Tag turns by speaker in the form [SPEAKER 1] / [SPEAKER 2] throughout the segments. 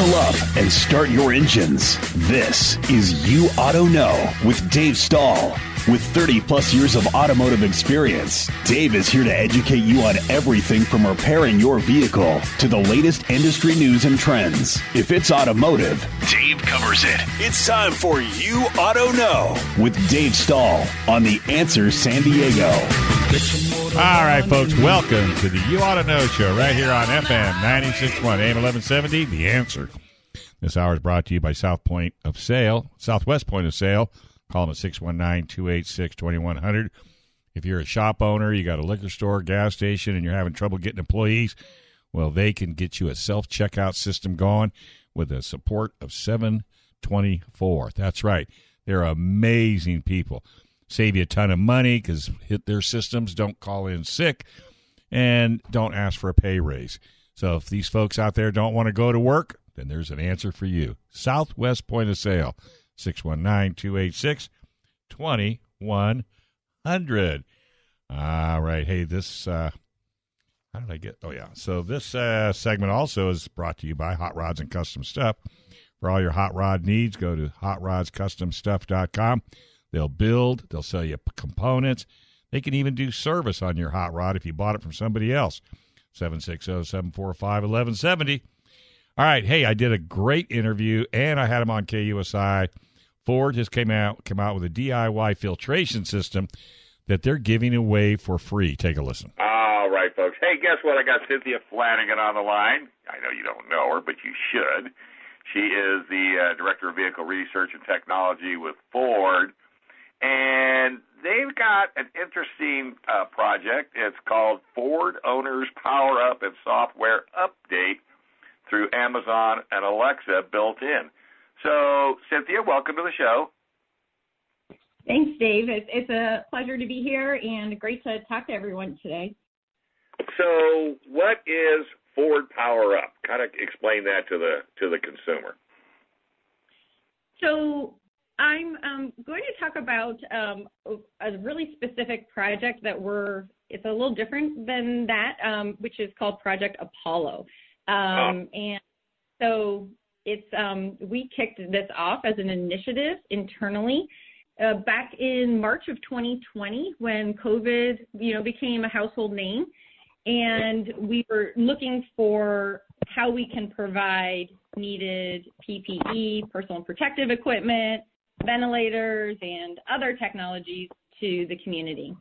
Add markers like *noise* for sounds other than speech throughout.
[SPEAKER 1] Buckle up and start your engines. This is You Auto Know with Dave Stall. With 30 plus years of automotive experience, Dave is here to educate you on everything from repairing your vehicle to the latest industry news and trends. If it's automotive, Dave covers it. It's time for You Auto Know with Dave Stall on The Answer San Diego.
[SPEAKER 2] All right, folks, welcome to the You Auto Know Show right here on FM 96.1 AM 1170. The answer. This hour is brought to you by South Point of Sale, Southwest Point of Sale. Call them at 619 286 2100. If you're a shop owner, you got a liquor store, gas station, and you're having trouble getting employees, well, they can get you a self checkout system going with the support of 724. That's right. They're amazing people save you a ton of money because hit their systems don't call in sick and don't ask for a pay raise. So if these folks out there don't want to go to work, then there's an answer for you. Southwest Point of Sale, 619 286 2100. All right. Hey, this, uh, how did I get? Oh, yeah. So this uh, segment also is brought to you by Hot Rods and Custom Stuff. For all your hot rod needs, go to hotrodscustomstuff.com. They'll build, they'll sell you components. They can even do service on your hot rod if you bought it from somebody else. 760 745 1170. All right. Hey, I did a great interview and I had him on KUSI. Ford just came out came out with a DIY filtration system that they're giving away for free. Take a listen.
[SPEAKER 3] All right, folks. Hey, guess what? I got Cynthia Flanigan on the line. I know you don't know her, but you should. She is the uh, Director of Vehicle Research and Technology with Ford and they've got an interesting uh, project. It's called Ford Owners Power Up and Software Update through Amazon and Alexa built in. So, Cynthia, welcome to the show.
[SPEAKER 4] Thanks, Dave. It's, it's a pleasure to be here and great to talk to everyone today.
[SPEAKER 3] So, what is Ford Power Up? Kind of explain that to the to the consumer.
[SPEAKER 4] So, I'm um, going to talk about um, a really specific project that we're, it's a little different than that, um, which is called Project Apollo. Um, oh. And so it's, um, we kicked this off as an initiative internally uh, back in March of 2020 when COVID, you know, became a household name. And we were looking for how we can provide needed PPE, personal protective equipment, ventilators and other technologies to the community.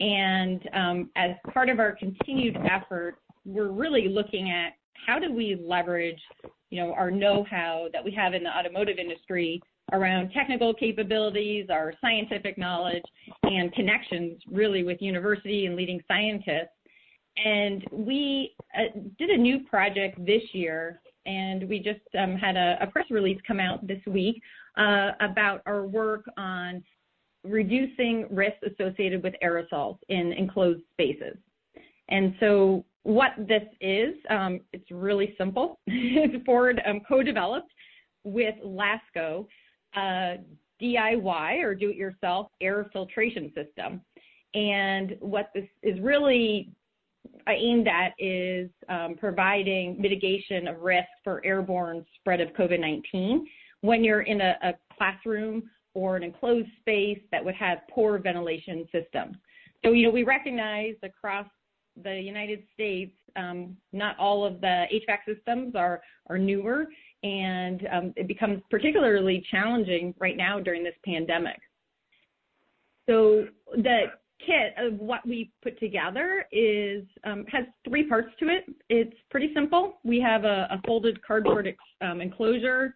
[SPEAKER 4] And um, as part of our continued effort, we're really looking at how do we leverage, you know, our know-how that we have in the automotive industry around technical capabilities, our scientific knowledge, and connections really with university and leading scientists. And we uh, did a new project this year, and we just um, had a, a press release come out this week uh, about our work on reducing risks associated with aerosols in enclosed spaces. And so what this is, um, it's really simple. *laughs* Ford um, co-developed with Lasko uh, DIY or do-it-yourself air filtration system. And what this is really aimed at is um, providing mitigation of risk for airborne spread of COVID-19 when you're in a, a classroom or an enclosed space that would have poor ventilation systems. So, you know, we recognize across the United States, um, not all of the HVAC systems are, are newer, and um, it becomes particularly challenging right now during this pandemic. So, the kit of what we put together is um, has three parts to it. It's pretty simple. We have a, a folded cardboard ex, um, enclosure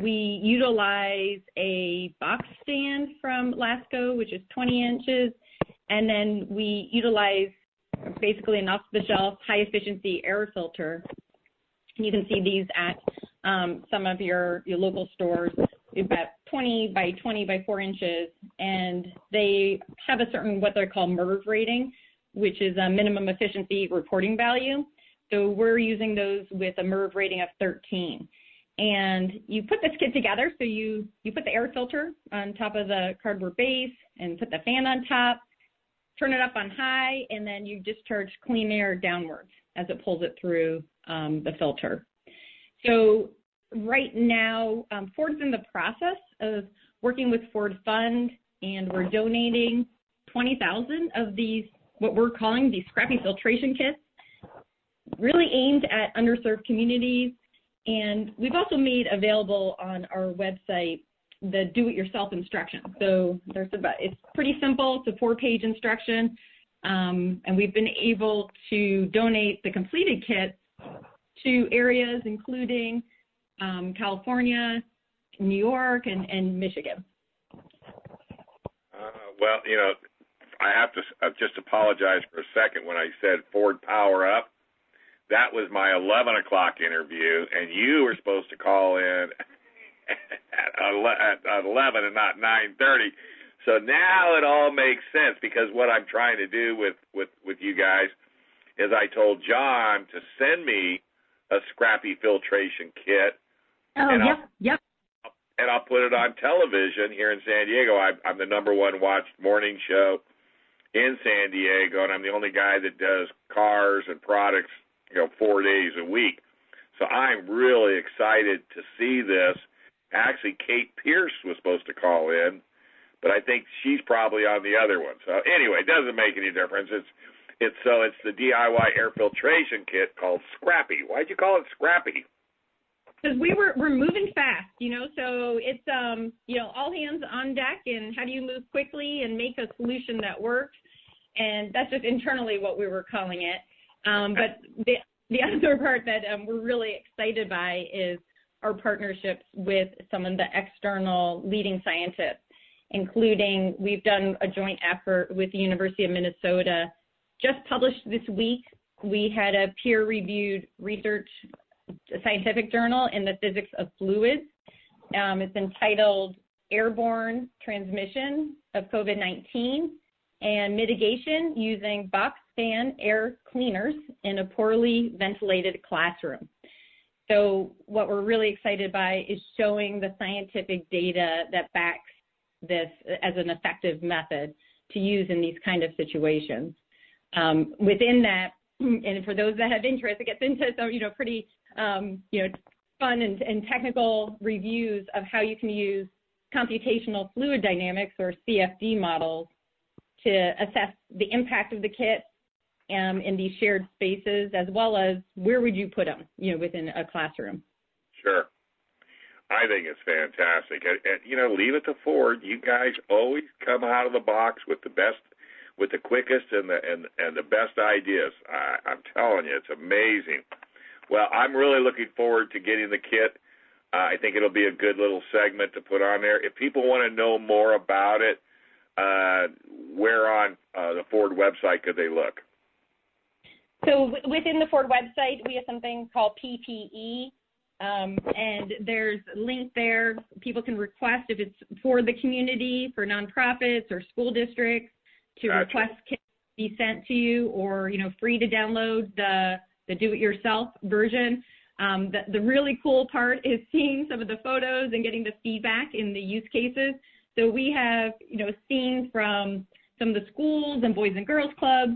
[SPEAKER 4] we utilize a box stand from Lasko, which is 20 inches, and then we utilize basically an off-the-shelf high-efficiency air filter. You can see these at um, some of your, your local stores about 20 by 20 by 4 inches, and they have a certain what they call MERV rating, which is a minimum efficiency reporting value. So we're using those with a MERV rating of 13 and you put this kit together. So you you put the air filter on top of the cardboard base and put the fan on top, turn it up on high, and then you discharge clean air downwards as it pulls it through um, the filter. So right now, um, Ford's in the process of working with Ford Fund, and we're donating 20,000 of these what we're calling these scrappy filtration kits, really aimed at underserved communities and we've also made available on our website the do-it-yourself instruction. So there's about it's pretty simple. It's a four-page instruction, um, and we've been able to donate the completed kits to areas including um, California, New York, and, and Michigan.
[SPEAKER 3] Uh, well, you know, I have to uh, just apologize for a second when I said Ford Power Up that was my 11 o'clock interview, and you were supposed to call in at 11 and not 9:30. So now it all makes sense because what I'm trying to do with with with you guys is I told John to send me a scrappy filtration kit.
[SPEAKER 4] Oh, and yep, I'll, yep.
[SPEAKER 3] And I'll put it on television here in San Diego. I, I'm the number one watched morning show in San Diego, and I'm the only guy that does cars and products you know, four days a week. So I'm really excited to see this. Actually, Kate Pierce was supposed to call in, but I think she's probably on the other one. So anyway, it doesn't make any difference. It's it's so it's the DIY air filtration kit called Scrappy. Why'd you call it Scrappy?
[SPEAKER 4] Because we were we're moving fast, you know. So it's um you know all hands on deck, and how do you move quickly and make a solution that works? And that's just internally what we were calling it. Um, but the the *laughs* other part that um, we're really excited by is our partnerships with some of the external leading scientists, including we've done a joint effort with the University of Minnesota. Just published this week, we had a peer-reviewed research scientific journal in the physics of fluids. Um, it's entitled Airborne Transmission of COVID-19 and Mitigation Using Box fan air cleaners in a poorly ventilated classroom. So what we're really excited by is showing the scientific data that backs this as an effective method to use in these kind of situations. Um, within that, and for those that have interest, it gets into some, you know, pretty, um, you know, fun and, and technical reviews of how you can use computational fluid dynamics or CFD models to assess the impact of the kit um, in these shared spaces, as well as where would you put them, you know, within a classroom?
[SPEAKER 3] Sure. I think it's fantastic. And, and you know, leave it to Ford. You guys always come out of the box with the best, with the quickest and the and and the best ideas. I, I'm telling you, it's amazing. Well, I'm really looking forward to getting the kit. Uh, I think it'll be a good little segment to put on there. If people want to know more about it, uh, where on uh, the Ford website could they look?
[SPEAKER 4] So within the Ford website, we have something called PPE, um, and there's a link there. People can request if it's for the community, for nonprofits or school districts, to gotcha. request kits be sent to you, or you know, free to download the the do-it-yourself version. Um, the, the really cool part is seeing some of the photos and getting the feedback in the use cases. So we have, you know, seen from some of the schools and boys and girls clubs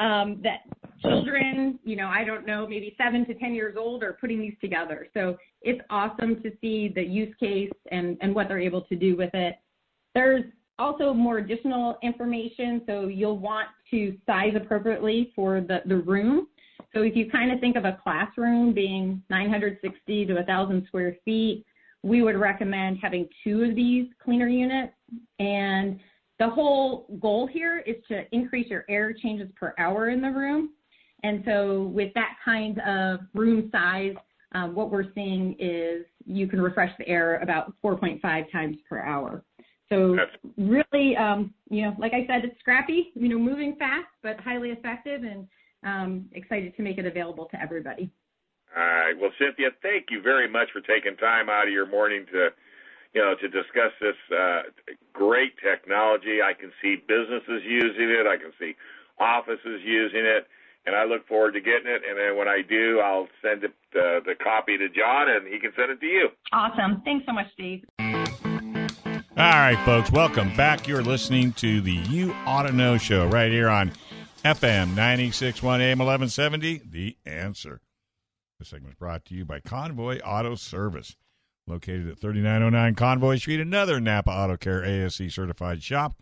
[SPEAKER 4] um, that children, you know, I don't know, maybe seven to 10 years old are putting these together. So it's awesome to see the use case and, and what they're able to do with it. There's also more additional information. So you'll want to size appropriately for the, the room. So if you kind of think of a classroom being 960 to 1,000 square feet, we would recommend having two of these cleaner units. And the whole goal here is to increase your air changes per hour in the room. And so with that kind of room size, um, what we're seeing is you can refresh the air about 4.5 times per hour. So really, um, you know, like I said, it's scrappy, you know, moving fast, but highly effective and um, excited to make it available to everybody.
[SPEAKER 3] All right. Well, Cynthia, thank you very much for taking time out of your morning to, you know, to discuss this uh, great technology. I can see businesses using it. I can see offices using it, and I look forward to getting it. And then when I do, I'll send it, uh, the copy to John, and he can send it to you.
[SPEAKER 4] Awesome. Thanks so much, Steve.
[SPEAKER 2] All right, folks, welcome back. You're listening to the You Auto Know show right here on FM 961 AM 1170. The answer. This segment is brought to you by Convoy Auto Service, located at 3909 Convoy Street, another Napa Auto Care ASC certified shop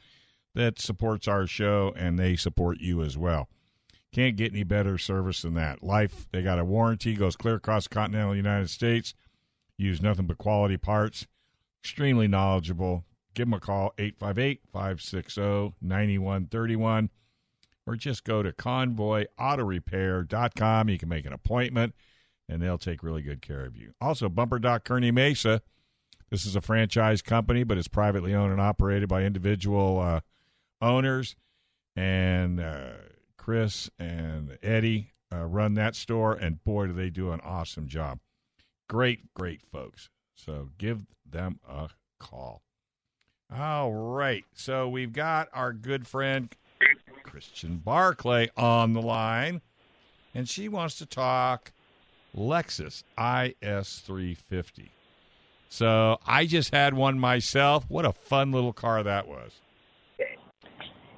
[SPEAKER 2] that supports our show and they support you as well. Can't get any better service than that. Life, they got a warranty, goes clear across the continental United States. Use nothing but quality parts. Extremely knowledgeable. Give them a call, 858 560 9131, or just go to convoyautorepair.com. You can make an appointment and they'll take really good care of you. Also, Bumper Doc Kearny Mesa. This is a franchise company, but it's privately owned and operated by individual uh, owners. And uh, Chris and Eddie uh, run that store, and boy, do they do an awesome job. Great, great folks. So give them a call. All right. So we've got our good friend Christian Barclay on the line, and she wants to talk Lexus IS 350. So I just had one myself. What a fun little car that was.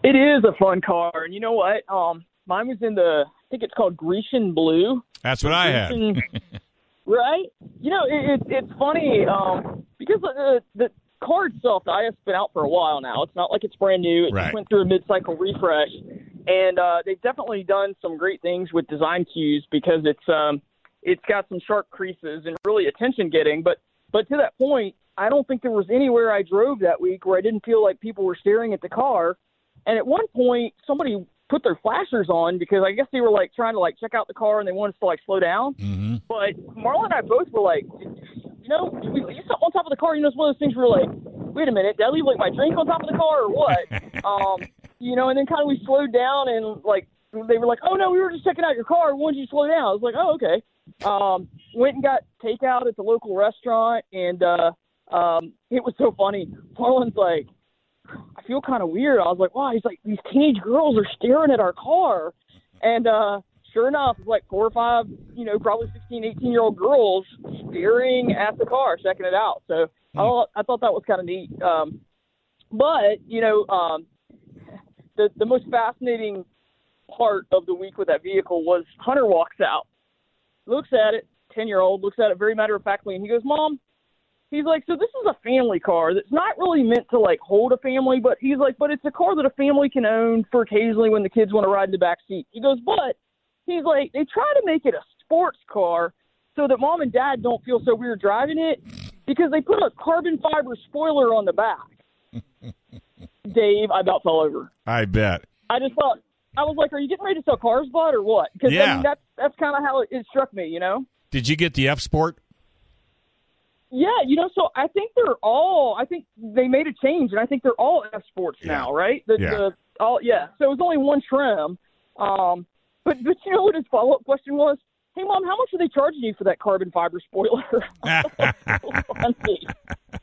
[SPEAKER 5] It is a fun car, and you know what? Um, mine was in the I think it's called Grecian blue.
[SPEAKER 2] That's what I had. *laughs*
[SPEAKER 5] right? You know, it, it, it's funny um, because the, the car itself, the IS, has been out for a while now. It's not like it's brand new. It
[SPEAKER 2] Right.
[SPEAKER 5] just went through a mid-cycle refresh, and uh, they've definitely done some great things with design cues because it's um, it's got some sharp creases and really attention getting. But but to that point, I don't think there was anywhere I drove that week where I didn't feel like people were staring at the car. And at one point, somebody put their flashers on because I guess they were like trying to like check out the car and they wanted us to like slow down.
[SPEAKER 2] Mm-hmm.
[SPEAKER 5] But Marlon and I both were like, you know, we leave something on top of the car? You know, it's one of those things where like, wait a minute, did I leave like my drink on top of the car or what? *laughs* um, you know, and then kind of we slowed down and like they were like, oh no, we were just checking out your car. Why don't you slow down? I was like, oh okay. Um, went and got takeout at the local restaurant and uh, um, it was so funny. Marlon's like, I feel kind of weird. I was like, wow. He's like, these teenage girls are staring at our car. And uh, sure enough, it's like four or five, you know, probably 16, 18 year old girls staring at the car, checking it out. So I, thought, I thought that was kind of neat. Um, but, you know, um, the, the most fascinating part of the week with that vehicle was Hunter walks out, looks at it, 10 year old, looks at it very matter of factly, and he goes, Mom, he's like, so this is a family car that's not really meant to like hold a family, but he's like, but it's a car that a family can own for occasionally when the kids want to ride in the back seat. He goes, but he's like, they try to make it a sports car so that mom and dad don't feel so weird driving it because they put a carbon fiber spoiler on the back. *laughs* Dave, I about fell over.
[SPEAKER 2] I bet.
[SPEAKER 5] I just thought I was like, "Are you getting ready to sell cars, bud, or what?" Because I mean, that's that's kind of how it, it struck me, you know.
[SPEAKER 2] Did you get the F Sport?
[SPEAKER 5] Yeah, you know, so I think they're all. I think they made a change, and I think they're all F Sports now, right? The,
[SPEAKER 2] Yeah.
[SPEAKER 5] the all yeah. So it was only one trim. Um, but but you know what his follow up question was? Hey, mom, how much are they charging you for that carbon fiber spoiler? *laughs* *laughs*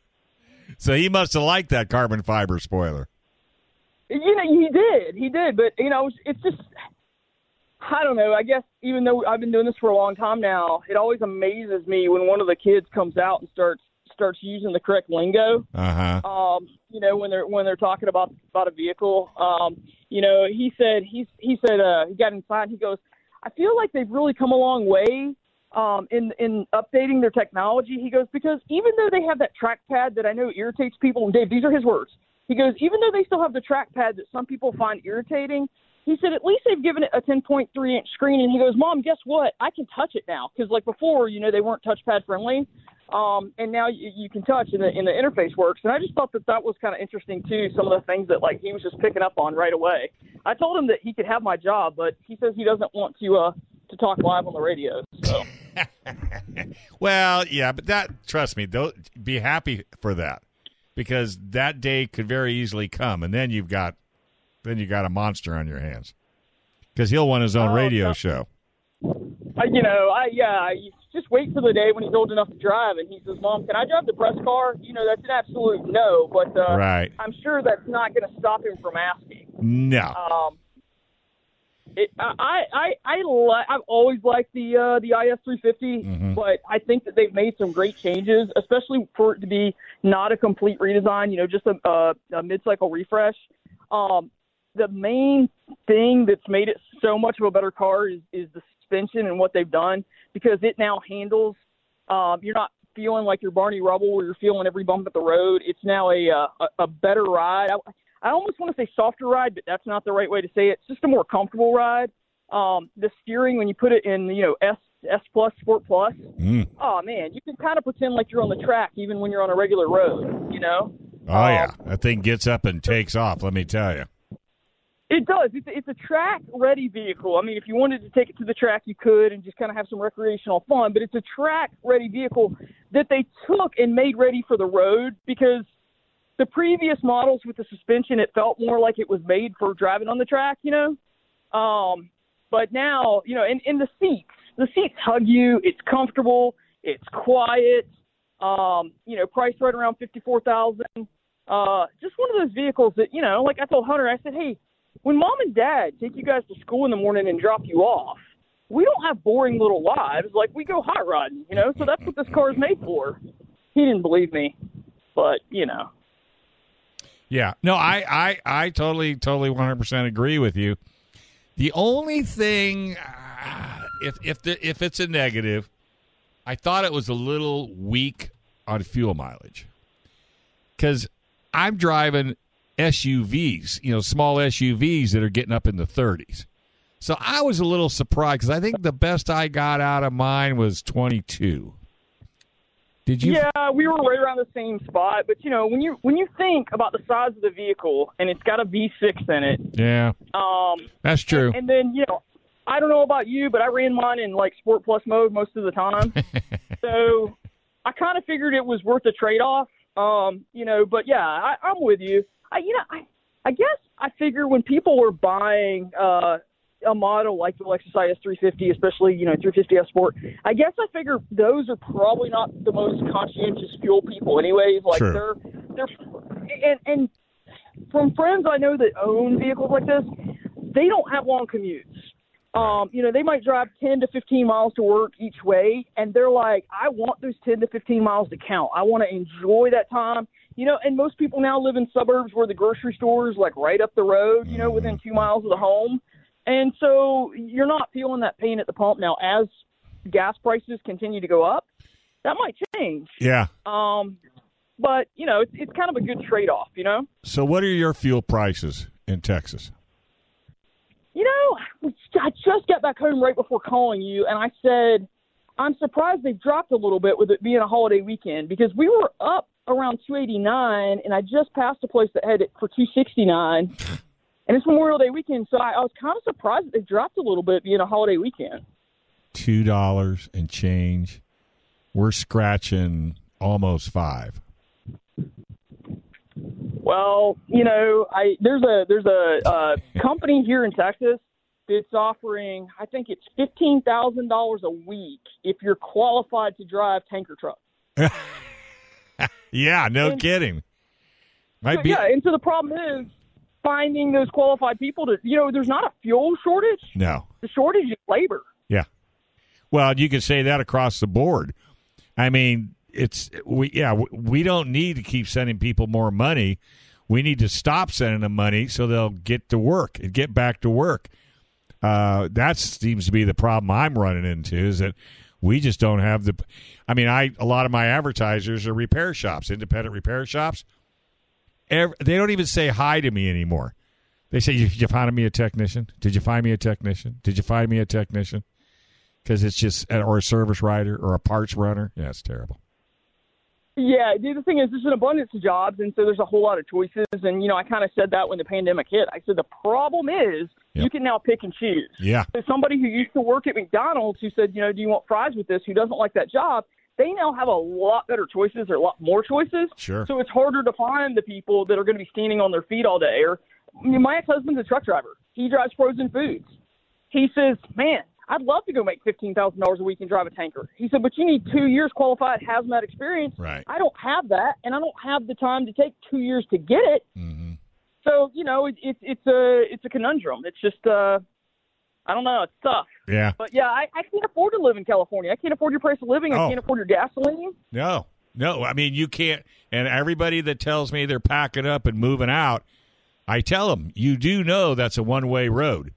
[SPEAKER 2] So he must have liked that carbon fiber spoiler.
[SPEAKER 5] You know, he did, he did, but you know, it's just, I don't know. I guess even though I've been doing this for a long time now, it always amazes me when one of the kids comes out and starts starts using the correct lingo.
[SPEAKER 2] Uh huh.
[SPEAKER 5] Um, you know, when they're when they're talking about about a vehicle. Um, you know, he said he's he said uh, he got inside. And he goes, I feel like they've really come a long way um, in in updating their technology. He goes because even though they have that trackpad that I know irritates people, and Dave, these are his words. He goes, even though they still have the trackpad that some people find irritating, he said at least they've given it a 10.3 inch screen. And he goes, Mom, guess what? I can touch it now because like before, you know, they weren't touchpad friendly. Um, and now you, you can touch and the, and the interface works. And I just thought that that was kind of interesting too. Some of the things that like he was just picking up on right away. I told him that he could have my job, but he says he doesn't want to uh, to talk live on the radio. So *laughs*
[SPEAKER 2] well, yeah, but that trust me, don't be happy for that because that day could very easily come, and then you've got then you got a monster on your hands because he'll want his own
[SPEAKER 5] Oh,
[SPEAKER 2] radio
[SPEAKER 5] no.
[SPEAKER 2] show.
[SPEAKER 5] I, you know, I yeah, I just wait for the day when he's old enough to drive, and he says, "Mom, can I drive the press car?" You know, that's an absolute no, but uh,
[SPEAKER 2] Right.
[SPEAKER 5] I'm sure that's not going to stop him from asking.
[SPEAKER 2] No,
[SPEAKER 5] Um, it, I, I, I, li- I've always liked the uh, the IS 350,
[SPEAKER 2] Mhm.
[SPEAKER 5] but I think that they've made some great changes, especially for it to be not a complete redesign. You know, just a, a, a mid-cycle refresh. Um, the main thing that's made it so much of a better car is, is the suspension and what they've done because it now handles. Um, you're not feeling like you're Barney Rubble where you're feeling every bump at the road. It's now a uh, a, a better ride. I, I almost want to say softer ride, but that's not the right way to say it. It's just a more comfortable ride. Um, the steering when you put it in, you know, S S plus Sport Plus.
[SPEAKER 2] Mm.
[SPEAKER 5] Oh man, you can kind of pretend like you're on the track even when you're on a regular road. You know.
[SPEAKER 2] oh yeah, that thing gets up and takes off. Let me tell you.
[SPEAKER 5] It does. It's a, it's a track ready vehicle. I mean, if you wanted to take it to the track, you could and just kind of have some recreational fun. But it's a track ready vehicle that they took and made ready for the road because the previous models with the suspension, it felt more like it was made for driving on the track, you know. Um, but now, you know, in in the seats, the seats hug you. It's comfortable. It's quiet. Um, you know, priced right around fifty four thousand. Uh, just one of those vehicles that you know, like I told Hunter, I said, hey, when mom and dad take you guys to school in the morning and drop you off, we don't have boring little lives. Like we go hot rodding, you know. So that's what this car is made for. He didn't believe me, but you know,
[SPEAKER 2] Yeah, no, I, I, I totally, totally, one hundred percent agree with you. The only thing, uh, if if the, if it's a negative, I thought it was a little weak on fuel mileage because I'm driving SUVs, you know, small SUVs that are getting up in the thirties. So I was a little surprised because I think the best I got out of mine was twenty two. Did you?
[SPEAKER 5] yeah, we were right around the same spot. But you know, when you when you think about the size of the vehicle and it's got a V6 in it,
[SPEAKER 2] Yeah,
[SPEAKER 5] um,
[SPEAKER 2] that's true.
[SPEAKER 5] And then, you know, I don't know about you, but I ran mine in like Sport Plus mode most of the time. *laughs* so I kind of figured it was worth a trade off. Um, you know, but yeah, I, I'm with you. I, you know, I, I guess I figure when people were buying uh, a model like the Lexus IS 350, especially you know 350 S Sport, I guess I figure those are probably not the most conscientious fuel people, anyways. Like
[SPEAKER 2] True.
[SPEAKER 5] they're they're and and from friends I know that own vehicles like this, they don't have long commutes. Um, you know, they might drive 10 to 15 miles to work each way, and they're like, I want those 10 to 15 miles to count. I want to enjoy that time. You know, and most people now live in suburbs where the grocery store is like right up the road, you know, within two miles of the home. And so you're not feeling that pain at the pump. Now, as gas prices continue to go up, that might change.
[SPEAKER 2] yeah.
[SPEAKER 5] Um, but, you know, it's, it's kind of a good trade off, you know?
[SPEAKER 2] So, what are your fuel prices in Texas?
[SPEAKER 5] You know, I just got back home right before calling you, and I said, I'm surprised they've dropped a little bit with it being a holiday weekend because we were up around 289, and I just passed a place that had it for 269, *laughs* and it's Memorial Day weekend, so I, I was kind of surprised that they dropped a little bit being a holiday weekend.
[SPEAKER 2] Two dollars and change. We're scratching almost five.
[SPEAKER 5] Well, you know, I there's a there's a uh, *laughs* company here in Texas that's offering I think it's fifteen thousand dollars a week if you're qualified to drive tanker trucks. *laughs*
[SPEAKER 2] Yeah, no
[SPEAKER 5] And-
[SPEAKER 2] kidding. Might
[SPEAKER 5] So,
[SPEAKER 2] be
[SPEAKER 5] yeah, and so the problem is finding those qualified people to you know, there's not a fuel shortage.
[SPEAKER 2] no.
[SPEAKER 5] The shortage is labor.
[SPEAKER 2] Yeah. Well, you could say that across the board. I mean, it's we yeah, we- we don't need to keep sending people more money. We need to stop sending them money so they'll get to work and get back to work. Uh, that seems to be the problem I'm running into is that we just don't have the. I mean, I a lot of my advertisers are repair shops, independent repair shops. Ev they don't even say hi to me anymore. They say, "Did you find me a technician? Did you find me a technician? Did you find me a technician?" Because it's just uh, or a service writer or a parts runner. Yeah, it's terrible.
[SPEAKER 5] Yeah, the thing is, there's an abundance of jobs, and so there's a whole lot of choices. And you know, I kind of said that when the pandemic hit. I said the problem is
[SPEAKER 2] Yep.
[SPEAKER 5] you can now pick and choose.
[SPEAKER 2] Yeah.
[SPEAKER 5] So somebody who used to work at McDonald's who said, you know, do you want fries with this? Who doesn't like that job? They now have a lot better choices or a lot more choices.
[SPEAKER 2] Sure.
[SPEAKER 5] So it's harder to find the people that are going to be standing on their feet all day. Or I mean, my ex-husband's a truck driver. He drives frozen foods. He says, man, I'd love to go make fifteen thousand dollars a week and drive a tanker. He said, but you need two years qualified hazmat experience.
[SPEAKER 2] Right.
[SPEAKER 5] I don't have that, and I don't have the time to take two years to get it.
[SPEAKER 2] Mm-hmm.
[SPEAKER 5] So you know, it's it, it's a it's a conundrum. It's just uh, I don't know, it's tough.
[SPEAKER 2] Yeah.
[SPEAKER 5] But yeah, I, I can't afford to live in California. I can't afford your price of living. I
[SPEAKER 2] Oh.
[SPEAKER 5] can't afford your gasoline.
[SPEAKER 2] No, no. I mean, you can't. And everybody that tells me they're packing up and moving out, I tell them, you do know that's a one way road.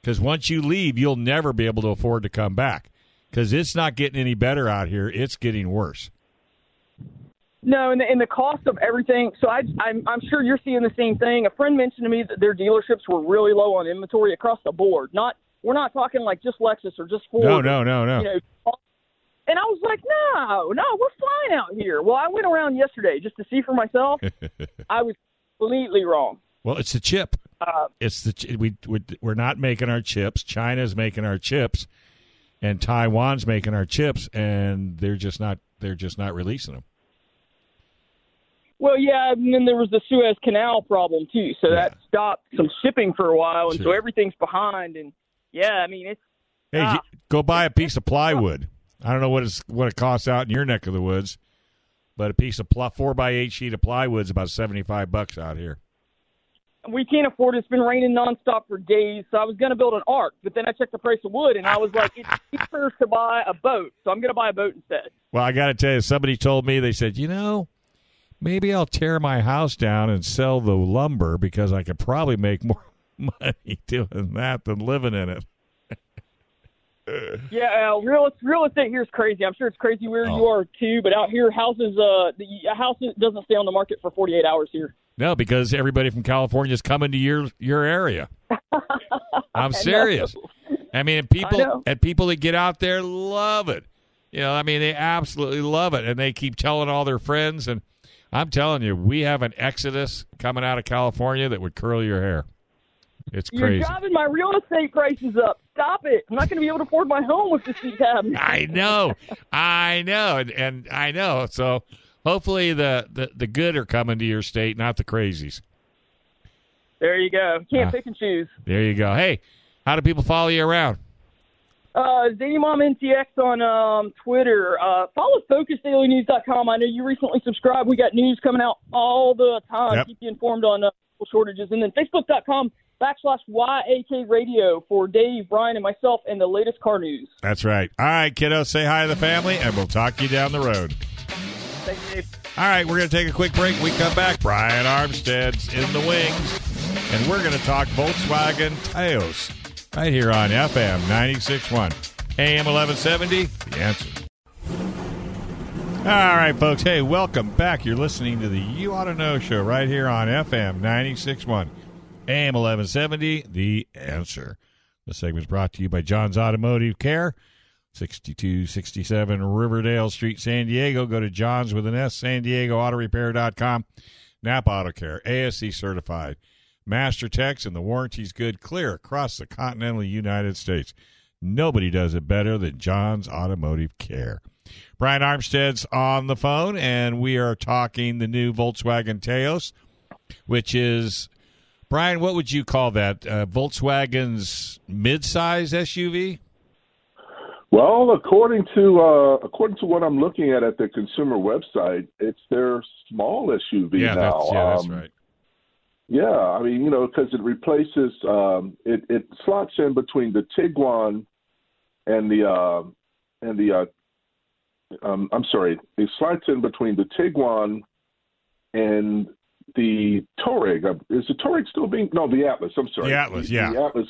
[SPEAKER 2] Because once you leave, you'll never be able to afford to come back. Because it's not getting any better out here. It's getting worse.
[SPEAKER 5] No, and the, and the cost of everything. So I, I'm, I'm sure you're seeing the same thing. A friend mentioned to me that their dealerships were really low on inventory across the board. Not we're not talking like just Lexus or just Ford.
[SPEAKER 2] No, no, no, no.
[SPEAKER 5] You know, and I was like, no, no, we're fine out here. Well, I went around yesterday just to see for myself. *laughs* I was completely wrong.
[SPEAKER 2] Well, it's the chip.
[SPEAKER 5] Uh,
[SPEAKER 2] It's the we we- we're not making our chips. China's making our chips, and Taiwan's making our chips, and they're just not they're just not releasing them.
[SPEAKER 5] Well, yeah, and then there was the Suez Canal problem too, so
[SPEAKER 2] Yeah.
[SPEAKER 5] that stopped some shipping for a while, and so everything's behind. And yeah, I mean it's
[SPEAKER 2] Hey,
[SPEAKER 5] Ah.
[SPEAKER 2] go buy a piece of plywood. I don't know what it's what it costs out in your neck of the woods, but a piece of ply, four by eight sheet of plywood is about seventy five bucks out here.
[SPEAKER 5] we can't afford it. It's been raining nonstop for days, so I was going to build an ark, but then I checked the price of wood, and I was like, it's *laughs* cheaper to buy a boat, so I'm going to buy a boat instead.
[SPEAKER 2] Well, I got to tell you, somebody told me they said, you know, maybe I'll tear my house down and sell the lumber because I could probably make more *laughs* money doing that than living in it.
[SPEAKER 5] Yeah, uh, real real estate here is crazy. I'm sure it's crazy where you
[SPEAKER 2] Oh.
[SPEAKER 5] are too, but out here, houses uh, the a house doesn't stay on the market for 48 hours here.
[SPEAKER 2] No, because everybody from California is coming to your your area. *laughs* I'm serious. I mean, people
[SPEAKER 5] know.
[SPEAKER 2] and people that get out there love it. You know, I mean, they absolutely love it, and they keep telling all their friends. And I'm telling you, we have an exodus coming out of California that would curl your hair. It's
[SPEAKER 5] You're driving my real estate prices up. Stop it! I'm not going to be able to afford my home with this seat happening. *laughs*
[SPEAKER 2] I know, I know, and, and I know. So hopefully, the, the the good are coming to your state, not the crazies.
[SPEAKER 5] There you go. Can't
[SPEAKER 2] Ah.
[SPEAKER 5] pick and choose.
[SPEAKER 2] There you go. Hey, how do people follow you around?
[SPEAKER 5] Uh, Zany Mom NTX on um, Twitter. Uh, follow FocusDailyNews.com. I know you recently subscribed. We got news coming out all the time.
[SPEAKER 2] Yep.
[SPEAKER 5] Keep you informed on uh, shortages. And then Facebook.com backslash YAK Radio for Dave, Brian, and myself and the latest car news.
[SPEAKER 2] That's right. All right, kiddo, say hi to the family, and we'll talk to you down the road.
[SPEAKER 5] Thanks, Dave.
[SPEAKER 2] All right, we're going to take a quick break. We come back. Brian Armstead's in the wings, and we're going to talk Volkswagen Taos right here on FM 96.1, AM 1170. The answer. All right, folks. Hey, welcome back. You're listening to the You Auto Know show right here on FM 96.1, AM 1170. The answer. The segment's brought to you by John's Automotive Care. 6267 Riverdale Street, San Diego. Go to John's with an S, San Diego Auto Repair.com. Napa Auto Care, ASC certified. Master Techs and the warranty's good, clear across the continental United States. Nobody does it better than John's Automotive Care. Brian Armstead's on the phone, and we are talking the new Volkswagen Taos, which is, Brian, what would you call that? Uh, Volkswagen's midsize SUV?
[SPEAKER 6] Well, according to uh, according to what I'm looking at at the consumer website, it's their small SUV
[SPEAKER 2] yeah,
[SPEAKER 6] now.
[SPEAKER 2] that's, yeah, that's
[SPEAKER 6] Um,
[SPEAKER 2] right.
[SPEAKER 6] Yeah, I mean, you know, because it replaces um, it. It slots in between the Tiguan and the uh, and the. Uh, um, I'm sorry, it slots in between the Tiguan and the Touareg. Uh, Is the Touareg still being? No, the Atlas. I'm sorry,
[SPEAKER 2] The Atlas,
[SPEAKER 6] The-
[SPEAKER 2] yeah.
[SPEAKER 6] the Atlas.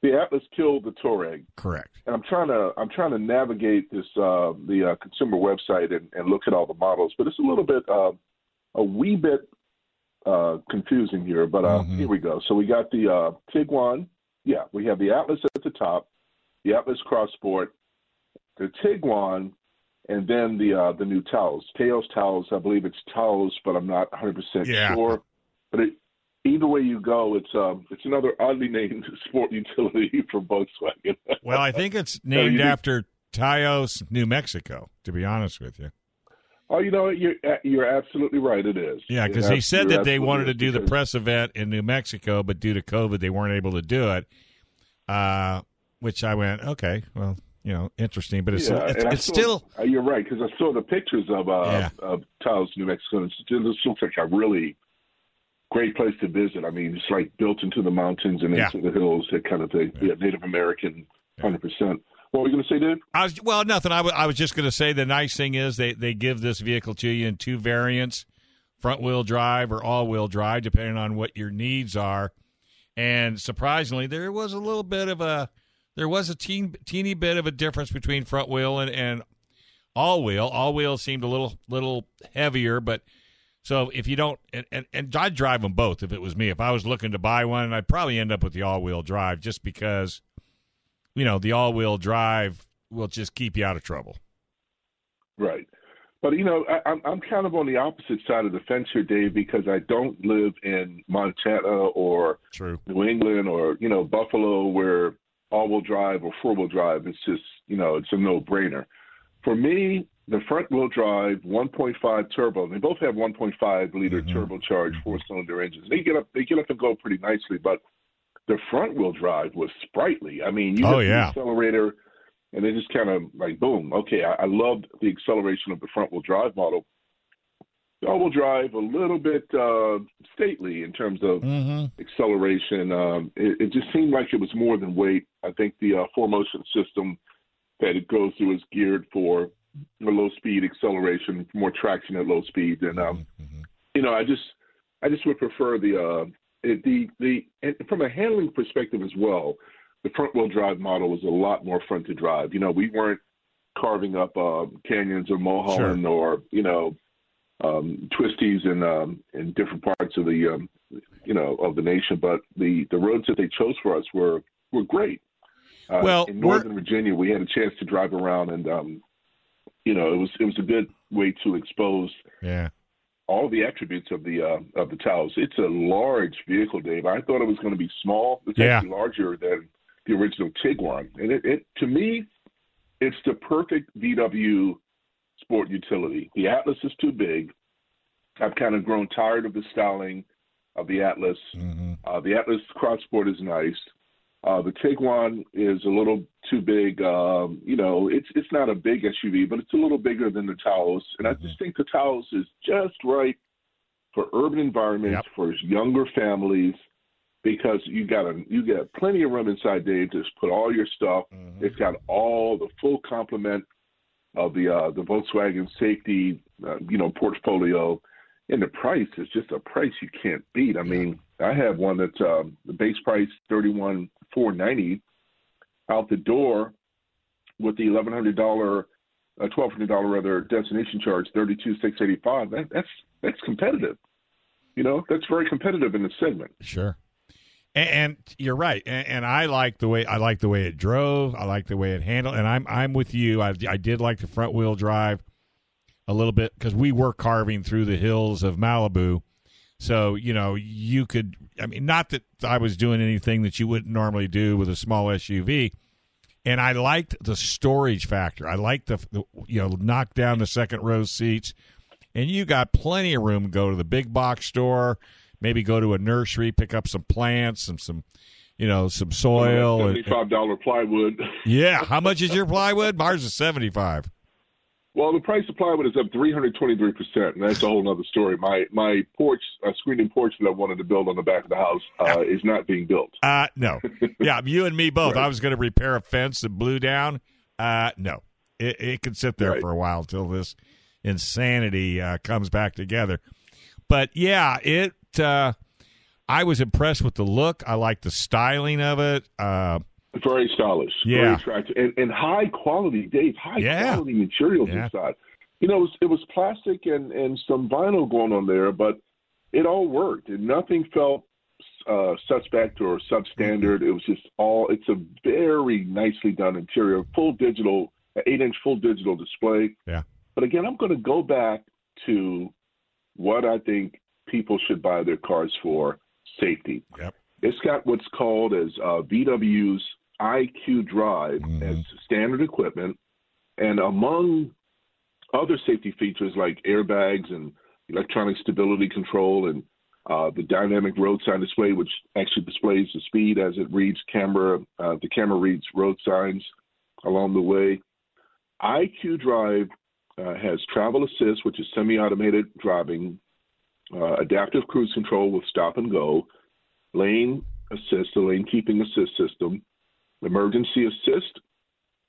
[SPEAKER 6] The Atlas killed the Touareg
[SPEAKER 2] Correct.
[SPEAKER 6] and I'm trying to I'm trying to navigate this uh, the uh, consumer website and, and look at all the models, but it's a little bit uh, a wee bit uh, confusing here. But uh,
[SPEAKER 2] Mhm.
[SPEAKER 6] here we go. So we got the uh, Tiguan. Yeah, we have the Atlas at the top, the Atlas Cross Sport, the Tiguan, and then the uh, the new Taos, Taos Taos. I believe it's Taos, but I'm not 100 percent
[SPEAKER 2] Yeah.
[SPEAKER 6] sure. But it, either way you go, it's um it's another oddly named *laughs* sport utility for Volkswagen.
[SPEAKER 2] Well, I think it's *laughs* named
[SPEAKER 6] did-
[SPEAKER 2] after Taos, New Mexico. To be honest with you,
[SPEAKER 6] oh, you know? You're you're absolutely right. It is.
[SPEAKER 2] yeah, because
[SPEAKER 6] You're
[SPEAKER 2] said that they wanted to do the press event in New Mexico, but due to COVID, they weren't able to do it. Uh, which I went, okay, well, you know, interesting, but it's
[SPEAKER 6] yeah,
[SPEAKER 2] it's, it's
[SPEAKER 6] saw-
[SPEAKER 2] still
[SPEAKER 6] uh, You're right because I saw the pictures of uh,
[SPEAKER 2] Yeah.
[SPEAKER 6] of Taos, New Mexico. and It looks like a really great place to visit. I mean, it's like built into the mountains and
[SPEAKER 2] Yeah.
[SPEAKER 6] into the hills, that kind of thing. Yeah, Native American, hundred percent. What were you going to say, Dave?
[SPEAKER 2] I was well, nothing. I was just going to say the nice thing is they they give this vehicle to you in two variants, front wheel drive or all wheel drive, depending on what your needs are. And surprisingly, there was a little bit of a there was a teen, teeny bit of a difference between front wheel and, and all wheel. All wheel seemed a little little heavier, but so if you don't and, and, and I'd drive them both if it was me. If I was looking to buy one, I'd probably end up with the all wheel drive just because you know the all wheel drive will just keep you out of trouble.
[SPEAKER 6] Right. But you know, I, I'm I'm kind of on the opposite side of the fence here, Dave, because I don't live in Montana or
[SPEAKER 2] True.
[SPEAKER 6] New England or you know Buffalo, where all-wheel drive or four-wheel drive is just you know it's a no-brainer. For me, the front-wheel drive 1.5 turbo, they both have 1.5 liter
[SPEAKER 2] Mhm.
[SPEAKER 6] turbocharged four-cylinder engines. They get up, they get up and go pretty nicely, but the front-wheel drive was sprightly. I mean, you
[SPEAKER 2] Oh,
[SPEAKER 6] hit the
[SPEAKER 2] yeah.
[SPEAKER 6] accelerator, and it just kind of like boom. Okay, I, I loved the acceleration of the front-wheel drive model. The all-wheel drive a little bit uh, stately in terms of
[SPEAKER 2] Mm-hmm.
[SPEAKER 6] acceleration. Um, it, it just seemed like it was more than weight. I think the uh, four motion system that it goes through is geared for low speed acceleration, more traction at low speed. And um,
[SPEAKER 2] Mm-hmm.
[SPEAKER 6] you know, I just I just would prefer the uh, the the and from a handling perspective as well. The front wheel drive model was a lot more fun to drive. You know, we weren't carving up uh, canyons or Mulholland or you know um, twisties in um, in different parts of the um, you know of the nation, but the the roads that they chose for us were were great. Uh,
[SPEAKER 2] Well,
[SPEAKER 6] in Northern Virginia, we had a chance to drive around, and um, you know it was it was a good way to expose
[SPEAKER 2] Yeah.
[SPEAKER 6] All the attributes of the uh, of the Taos. It's a large vehicle, Dave. I thought it was going to be small. It's
[SPEAKER 2] Yeah.
[SPEAKER 6] actually larger than the original Tiguan, and it, it to me, it's the perfect VW sport utility. The Atlas is too big. I've kind of grown tired of the styling of the Atlas.
[SPEAKER 2] Mm-hmm.
[SPEAKER 6] Uh, the Atlas Cross Sport is nice. Uh, the Tiguan is a little too big. Um, you know, it's it's not a big SUV, but it's a little bigger than the Taos, and I just think the Taos is just right for urban environments
[SPEAKER 2] Yep.
[SPEAKER 6] for younger families because you got a you got plenty of room inside, Dave, to just put all your stuff.
[SPEAKER 2] Mm-hmm.
[SPEAKER 6] It's got all the full complement of the uh, the Volkswagen safety, uh, you know, portfolio, and the price is just a price you can't beat. I mean, I have one that's um, the base price thirty one four ninety out the door with the eleven hundred dollar, uh, twelve hundred dollar rather destination charge thirty two six eighty five. That, that's that's competitive. You know, that's very competitive in the segment.
[SPEAKER 2] Sure. And, and you're right. And, and I like the way I like the way it drove. I like the way it handled. And I'm I'm with you. I I did like the front wheel drive a little bit because we were carving through the hills of Malibu. So you know you could. I mean, not that I was doing anything that you wouldn't normally do with a small SUV. And I liked the storage factor. I liked the, the you know knock down the second row seats, and you got plenty of room to go to the big box store, maybe go to a nursery, pick up some plants, and some you know some soil. and-
[SPEAKER 6] Seventy five dollar plywood.
[SPEAKER 2] yeah, how much is your plywood? Ours is seventy five.
[SPEAKER 6] Well, the price of plywood is up 323 percent, and that's a whole other story. My my porch, a screening porch that I wanted to build on the back of the house, uh, is not being built.
[SPEAKER 2] Uh no. *laughs* Yeah, you and me both. I was going to repair a fence that blew down. Uh no. It it could sit there
[SPEAKER 6] Right.
[SPEAKER 2] for a while until this insanity uh, comes back together. But yeah, it uh I was impressed with the look. I like the styling of it. Uh
[SPEAKER 6] Very stylish, very
[SPEAKER 2] Yeah.
[SPEAKER 6] attractive, and, and high quality, Dave. High
[SPEAKER 2] Yeah.
[SPEAKER 6] quality materials
[SPEAKER 2] Yeah.
[SPEAKER 6] inside. You know, it was, it was plastic and and some vinyl going on there, but it all worked, and nothing felt uh, suspect or substandard. It was just all. It's a very nicely done interior, full digital eight inch full digital display.
[SPEAKER 2] Yeah.
[SPEAKER 6] But again, I'm going to go back to what I think people should buy their cars for safety.
[SPEAKER 2] Yep.
[SPEAKER 6] It's got what's called as uh, VW's IQ Drive
[SPEAKER 2] Mhm.
[SPEAKER 6] as standard equipment, and among other safety features like airbags and electronic stability control and uh, the dynamic road sign display, which actually displays the speed as it reads camera. Uh, the camera reads road signs along the way. IQ Drive uh, has travel assist, which is semi-automated driving, uh, adaptive cruise control with stop and go, lane assist, the lane keeping assist system, emergency assist.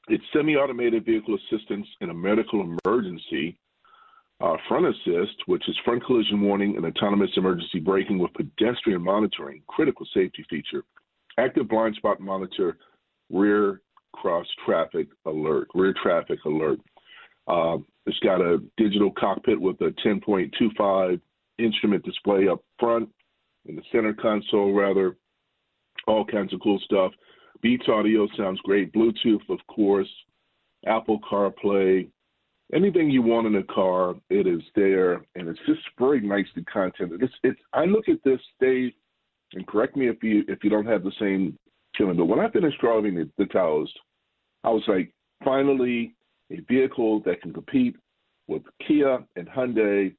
[SPEAKER 6] It's semi-automated vehicle assistance in a medical emergency. Uh, front assist, which is front collision warning and autonomous emergency braking with pedestrian monitoring, critical safety feature. Active blind spot monitor, rear cross traffic alert, rear traffic alert. Uh, it's got a digital cockpit with a 10.25 instrument display up front in the center console, rather. All kinds of cool stuff. Beats audio sounds great. Bluetooth, of course. Apple CarPlay. Anything you want in a car, it is there, and it's just very nicely content. It's, it's. I look at this, Dave, and correct me if you if you don't have the same feeling. But when I finished driving the, the Taos, I was like, finally, a vehicle that can compete with Kia and Hyundai,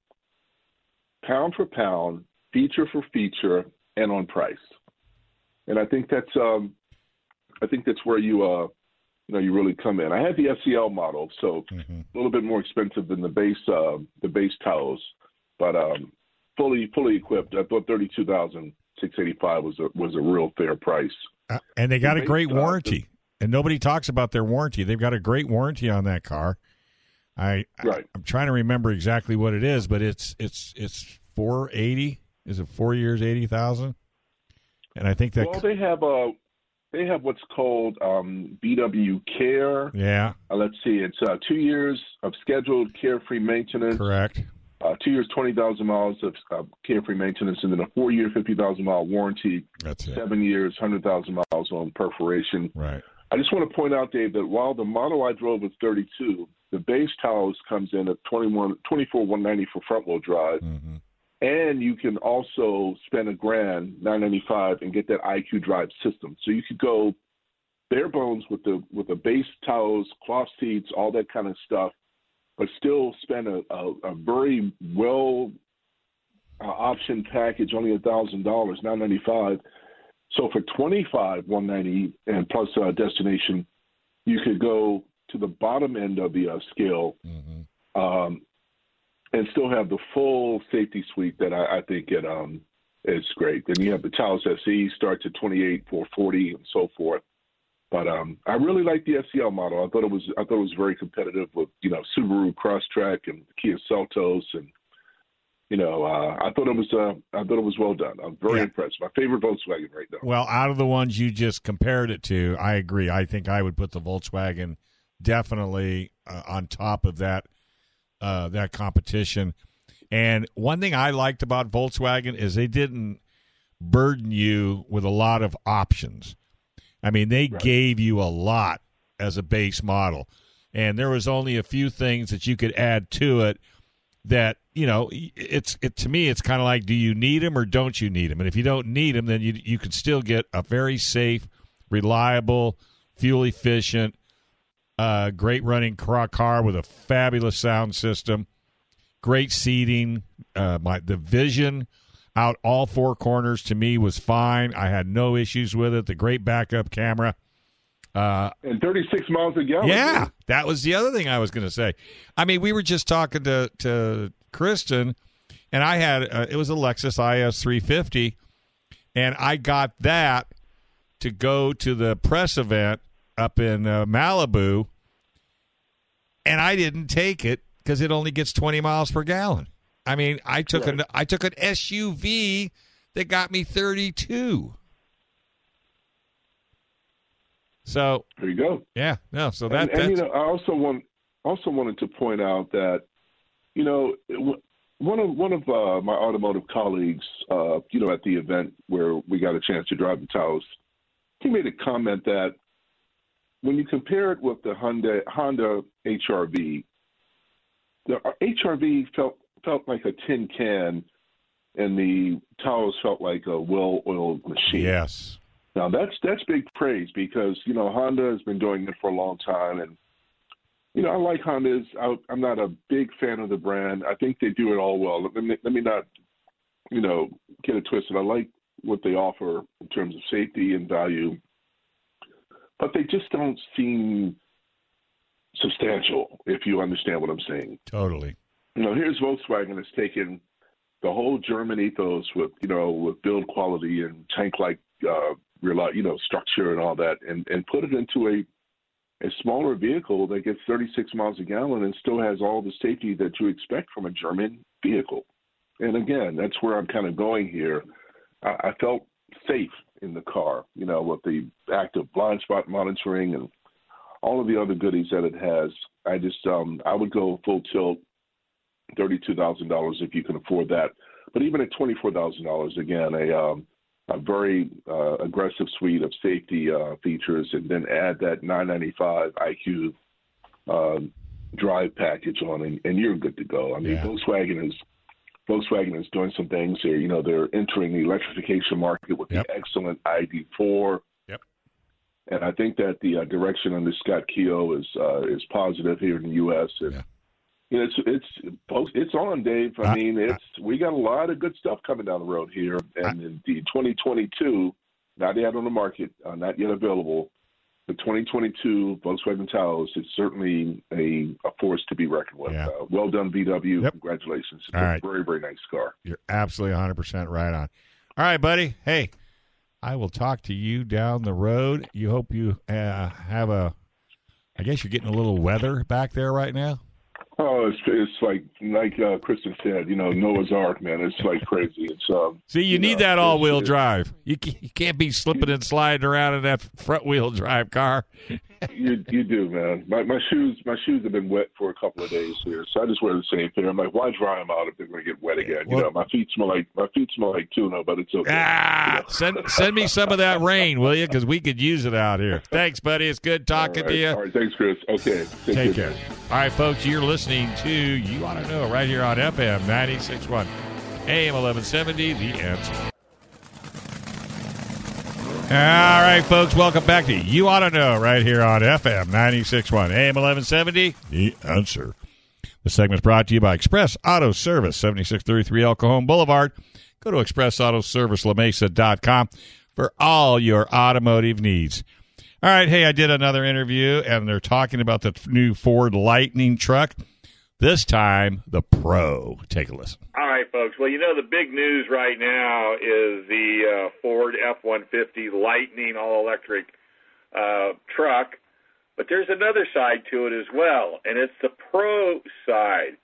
[SPEAKER 6] pound for pound, feature for feature, and on price. And I think that's um, I think that's where you uh, you know, you really come in. I had the SEL model, so
[SPEAKER 2] Mhm.
[SPEAKER 6] a little bit more expensive than the base uh, the base Taos, but um, fully fully equipped. I thought thirty two thousand six eighty five was a was a real fair price.
[SPEAKER 2] Uh, and they got a great warranty. And nobody talks about their warranty. They've got a great warranty on that car. I,
[SPEAKER 6] Right.
[SPEAKER 2] I am trying to remember exactly what it is, but it's it's it's four eighty. Is it four years eighty thousand? And I think that
[SPEAKER 6] Well, they have a they have what's called um, VW Care.
[SPEAKER 2] yeah,
[SPEAKER 6] Uh, let's see, it's uh, two years of scheduled carefree maintenance,
[SPEAKER 2] correct.
[SPEAKER 6] uh, two years twenty thousand miles of uh, carefree maintenance, and then a four year fifty thousand mile warranty.
[SPEAKER 2] That's it.
[SPEAKER 6] Seven years, hundred thousand miles on perforation.
[SPEAKER 2] Right.
[SPEAKER 6] I just want to point out, Dave, that while the model I drove was 32, the base Taos comes in at 21, 24 190 for front wheel drive,
[SPEAKER 2] hmm
[SPEAKER 6] and you can also spend a grand 995 and get that IQ Drive system. So you could go bare bones with the with the base Taos, cloth seats, all that kind of stuff, but still spend a, a, a very well uh, option package, only a thousand dollars, nine ninety five. So for twenty five, one ninety, and plus uh, destination, you could go to the bottom end of the uh, scale
[SPEAKER 2] hmm
[SPEAKER 6] um, and still have the full safety suite that I, I think it um, is great. Then you have the Taos SE starts at twenty eight four forty and so forth. But um, I really like the SEL model. I thought it was I thought it was very competitive with you know Subaru Crosstrek and Kia Seltos and you know uh, I thought it was uh, I thought it was well done. I'm very
[SPEAKER 2] Yeah.
[SPEAKER 6] impressed. My favorite Volkswagen right now.
[SPEAKER 2] Well, out of the ones you just compared it to, I agree. I think I would put the Volkswagen definitely uh, on top of that uh, that competition. And one thing I liked about Volkswagen is they didn't burden you with a lot of options. I mean, they
[SPEAKER 6] Right.
[SPEAKER 2] gave you a lot as a base model, and there was only a few things that you could add to it that you know it's it to me it's kind of like do you need them or don't you need them and if you don't need them then you you can still get a very safe reliable fuel efficient uh, great running car, car with a fabulous sound system. Great seating. Uh, my the vision out all four corners to me was fine. I had no issues with it. The great backup camera. Uh,
[SPEAKER 6] And 36 miles a gallon.
[SPEAKER 2] yeah, that was the other thing I was going to say. I mean, we were just talking to to Kristen, and I had uh, it was a Lexus IS 350, and I got that to go to the press event up in uh, Malibu, and I didn't take it because it only gets 20 miles per gallon. I mean, I took an I took an SUV that got me 32. So
[SPEAKER 6] There you go.
[SPEAKER 2] yeah, no. So that
[SPEAKER 6] and, and you know, I also want also wanted to point out that you know one of one of uh, my automotive colleagues, uh, you know, at the event where we got a chance to drive the Taos, he made a comment that when you compare it with the Honda Honda HRV, the HRV felt felt like a tin can, and the Taos felt like a well-oiled machine.
[SPEAKER 2] Yes.
[SPEAKER 6] Now that's that's big praise because you know Honda has been doing it for a long time, and you know I like Hondas. I, I'm not a big fan of the brand. I think they do it all well. Let me let me not you know get it twisted. I like what they offer in terms of safety and value, but they just don't seem substantial. If you understand what I'm saying.
[SPEAKER 2] Totally.
[SPEAKER 6] You know, here's Volkswagen has taken the whole German ethos with you know with build quality and tank like uh, you know, structure and all that, and and put it into a a smaller vehicle that gets 36 miles a gallon and still has all the safety that you expect from a German vehicle. And again, that's where I'm kind of going here. I, I felt safe in the car, you know, with the active blind spot monitoring and all of the other goodies that it has. I just, um, I would go full tilt, thirty-two thousand dollars if you can afford that. But even at twenty-four thousand dollars, again, a um, a very uh, aggressive suite of safety uh, features, and then add that 995 IQ uh, drive package on, and, and, you're good to go. I mean, yeah. Volkswagen is Volkswagen is doing some things here. You know, they're entering the electrification market with yep. the excellent ID4.
[SPEAKER 2] Yep.
[SPEAKER 6] And I think that the uh, direction under Scott Keogh is uh, is positive here in the U.S. And, yeah you know, it's it's it's on, Dave. I mean, it's we got a lot of good stuff coming down the road here, and in the 2022, not yet on the market, uh, not yet available. The 2022 Volkswagen Taos is certainly a, a force to be reckoned with. Yeah. Uh, well done, VW. Yep. Congratulations. All right. Very, very nice car.
[SPEAKER 2] You're absolutely 100% right on. All right, buddy. Hey, I will talk to you down the road. You hope you uh, have a, I guess you're getting a little weather back there right now.
[SPEAKER 6] It's it's like like uh, Kristen said, you know, Noah's Ark, man. It's like crazy. It's um.
[SPEAKER 2] See, you,
[SPEAKER 6] you
[SPEAKER 2] need
[SPEAKER 6] know,
[SPEAKER 2] that all wheel drive. You you can't be slipping and sliding around in that front wheel drive car. *laughs*
[SPEAKER 6] you you do, man. My my shoes my shoes have been wet for a couple of days here, so I just wear the same pair. I'm like, why dry them out if they're going to get wet again? Well, you know, my feet smell like my feet smell like tuna, but it's okay.
[SPEAKER 2] Ah, you know? send send me some of that *laughs* rain, will you? Because we could use it out here. Thanks, buddy. It's good talking
[SPEAKER 6] right,
[SPEAKER 2] to you.
[SPEAKER 6] All right, thanks, Chris. Okay,
[SPEAKER 2] take, take care. All right, folks, you're listening to You Auto Know right here on FM 96.1, AM 1170. The answer. All right, folks, welcome back to You Auto Know right here on FM 96.1 AM 1170. The answer. The segment is brought to you by Express Auto Service, 7633 El Cajon Boulevard. Go to expressautoservicelamesa.com for all your automotive needs. All right, hey, I did another interview, and they're talking about the new Ford Lightning truck. This time, the Pro. Take a listen.
[SPEAKER 3] All right, folks. Well, you know, the big news right now is the uh, Ford F 150 Lightning all electric uh, truck. But there's another side to it as well, and it's the Pro side.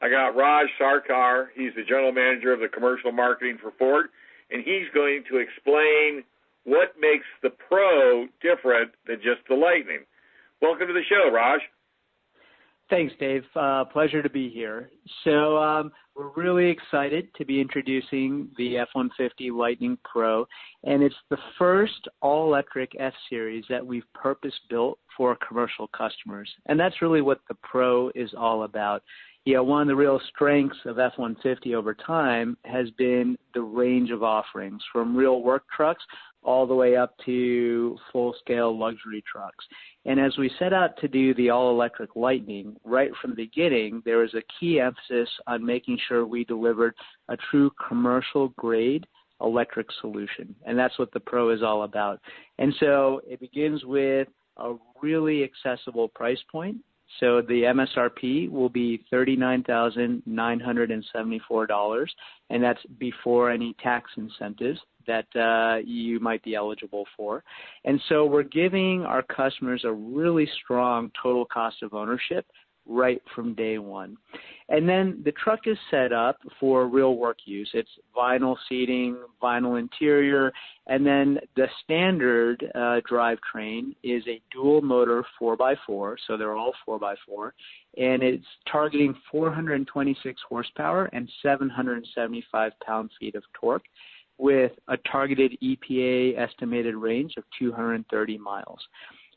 [SPEAKER 3] I got Raj Sarkar. He's the general manager of the commercial marketing for Ford, and he's going to explain what makes the Pro different than just the Lightning. Welcome to the show, Raj.
[SPEAKER 7] Thanks, Dave. Uh, pleasure to be here. So um, we're really excited to be introducing the F-150 Lightning Pro, and it's the first all-electric F-Series that we've purpose-built for commercial customers, and that's really what the Pro is all about. You know, one of the real strengths of F-150 over time has been the range of offerings, from real work trucks all the way up to full-scale luxury trucks. And as we set out to do the all electric Lightning, right from the beginning, there was a key emphasis on making sure we delivered a true commercial grade electric solution. And that's what the Pro is all about. And so it begins with a really accessible price point. So the MSRP will be $39,974, and that's before any tax incentives that uh, you might be eligible for. And so we're giving our customers a really strong total cost of ownership right from day one. And then the truck is set up for real work use. It's vinyl seating, vinyl interior, and then the standard uh, drivetrain is a dual motor 4x4, so they're all 4x4, and it's targeting 426 horsepower and 775 pound feet of torque with a targeted EPA estimated range of 230 miles.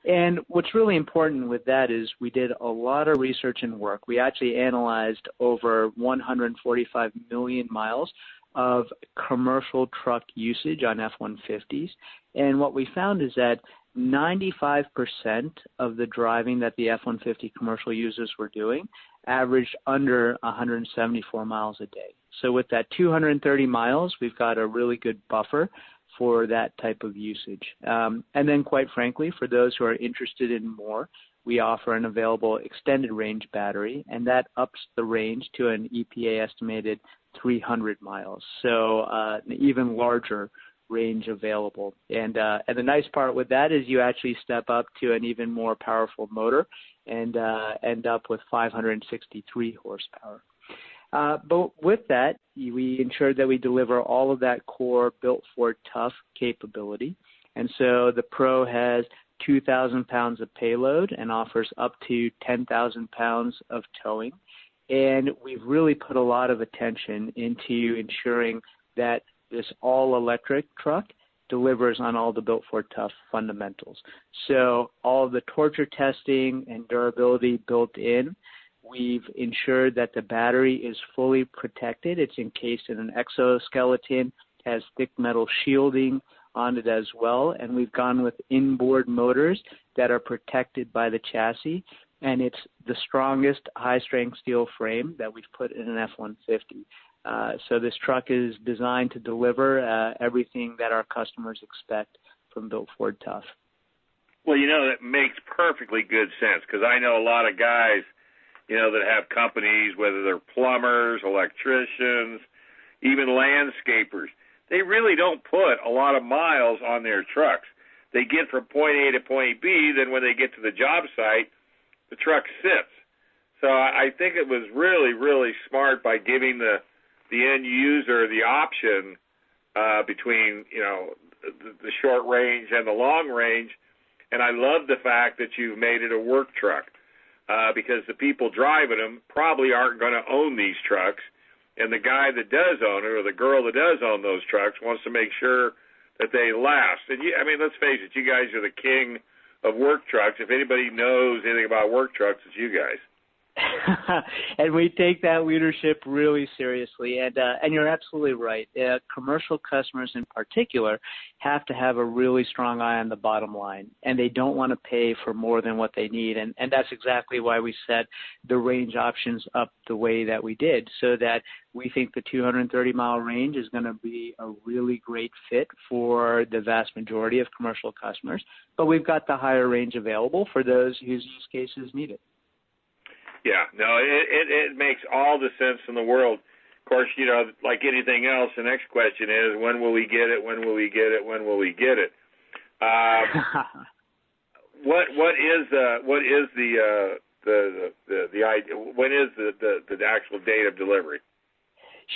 [SPEAKER 7] And what's really important with that is we did a lot of research and work. We actually analyzed over 145 million miles of commercial truck usage on F 150s. And what we found is that 95% of the driving that the F 150 commercial users were doing averaged under 174 miles a day. So, with that 230 miles, we've got a really good buffer for that type of usage. Um, and then, quite frankly, for those who are interested in more, we offer an available extended range battery, and that ups the range to an EPA estimated 300 miles. So, uh, an even larger range available. And uh, and the nice part with that is you actually step up to an even more powerful motor and uh, end up with 563 horsepower. Uh, but with that, we ensured that we deliver all of that core built for tough capability. And so the Pro has 2,000 pounds of payload and offers up to 10,000 pounds of towing. And we've really put a lot of attention into ensuring that this all electric truck delivers on all the built for tough fundamentals. So all the torture testing and durability built in. We've ensured that the battery is fully protected. It's encased in an exoskeleton, has thick metal shielding on it as well, and we've gone with inboard motors that are protected by the chassis. And it's the strongest high strength steel frame that we've put in an F 150. Uh, so this truck is designed to deliver uh, everything that our customers expect from Built Ford Tough.
[SPEAKER 3] Well, you know that makes perfectly good sense because I know a lot of guys, you know, that have companies, whether they're plumbers, electricians, even landscapers. They really don't put a lot of miles on their trucks. They get from point A to point B. Then when they get to the job site, the truck sits. So I think it was really, really smart by giving the the end user the option uh, between you know the, the short range and the long range. And I love the fact that you've made it a work truck uh, because the people driving them probably aren't going to own these trucks, and the guy that does own it or the girl that does own those trucks wants to make sure that they last. And you, I mean, let's face it, you guys are the king of work trucks. If anybody knows anything about work trucks, it's you guys. *laughs*
[SPEAKER 7] and we take that leadership really seriously. And uh, and you're absolutely right. Uh, commercial customers, in particular, have to have a really strong eye on the bottom line, and they don't want to pay for more than what they need. And and that's exactly why we set the range options up the way that we did, so that we think the 230 mile range is going to be a really great fit for the vast majority of commercial customers. But we've got the higher range available for those whose use cases need it.
[SPEAKER 3] Yeah, no, it, it it makes all the sense in the world. Of course, you know, like anything else, the next question is when will we get it? When will we get it? When will we get it? Um, *laughs* what what is uh what is the uh the the the idea? When is the the, the actual date of delivery?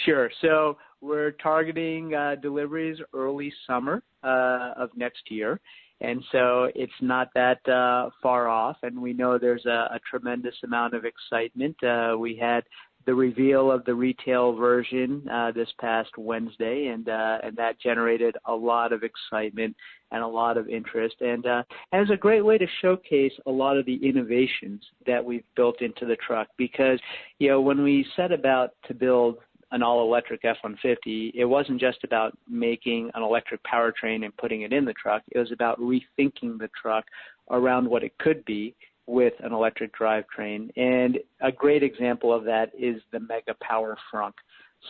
[SPEAKER 7] Sure. So we're targeting uh, deliveries early summer uh, of next year and so it's not that uh, far off. And we know there's a, a tremendous amount of excitement. Uh, we had the reveal of the retail version uh, this past Wednesday, and uh, and that generated a lot of excitement and a lot of interest, and uh, and it's a great way to showcase a lot of the innovations that we've built into the truck. Because you know when we set about to build an all electric F 150, it wasn't just about making an electric powertrain and putting it in the truck. It was about rethinking the truck around what it could be with an electric drivetrain. And a great example of that is the Mega Power Frunk.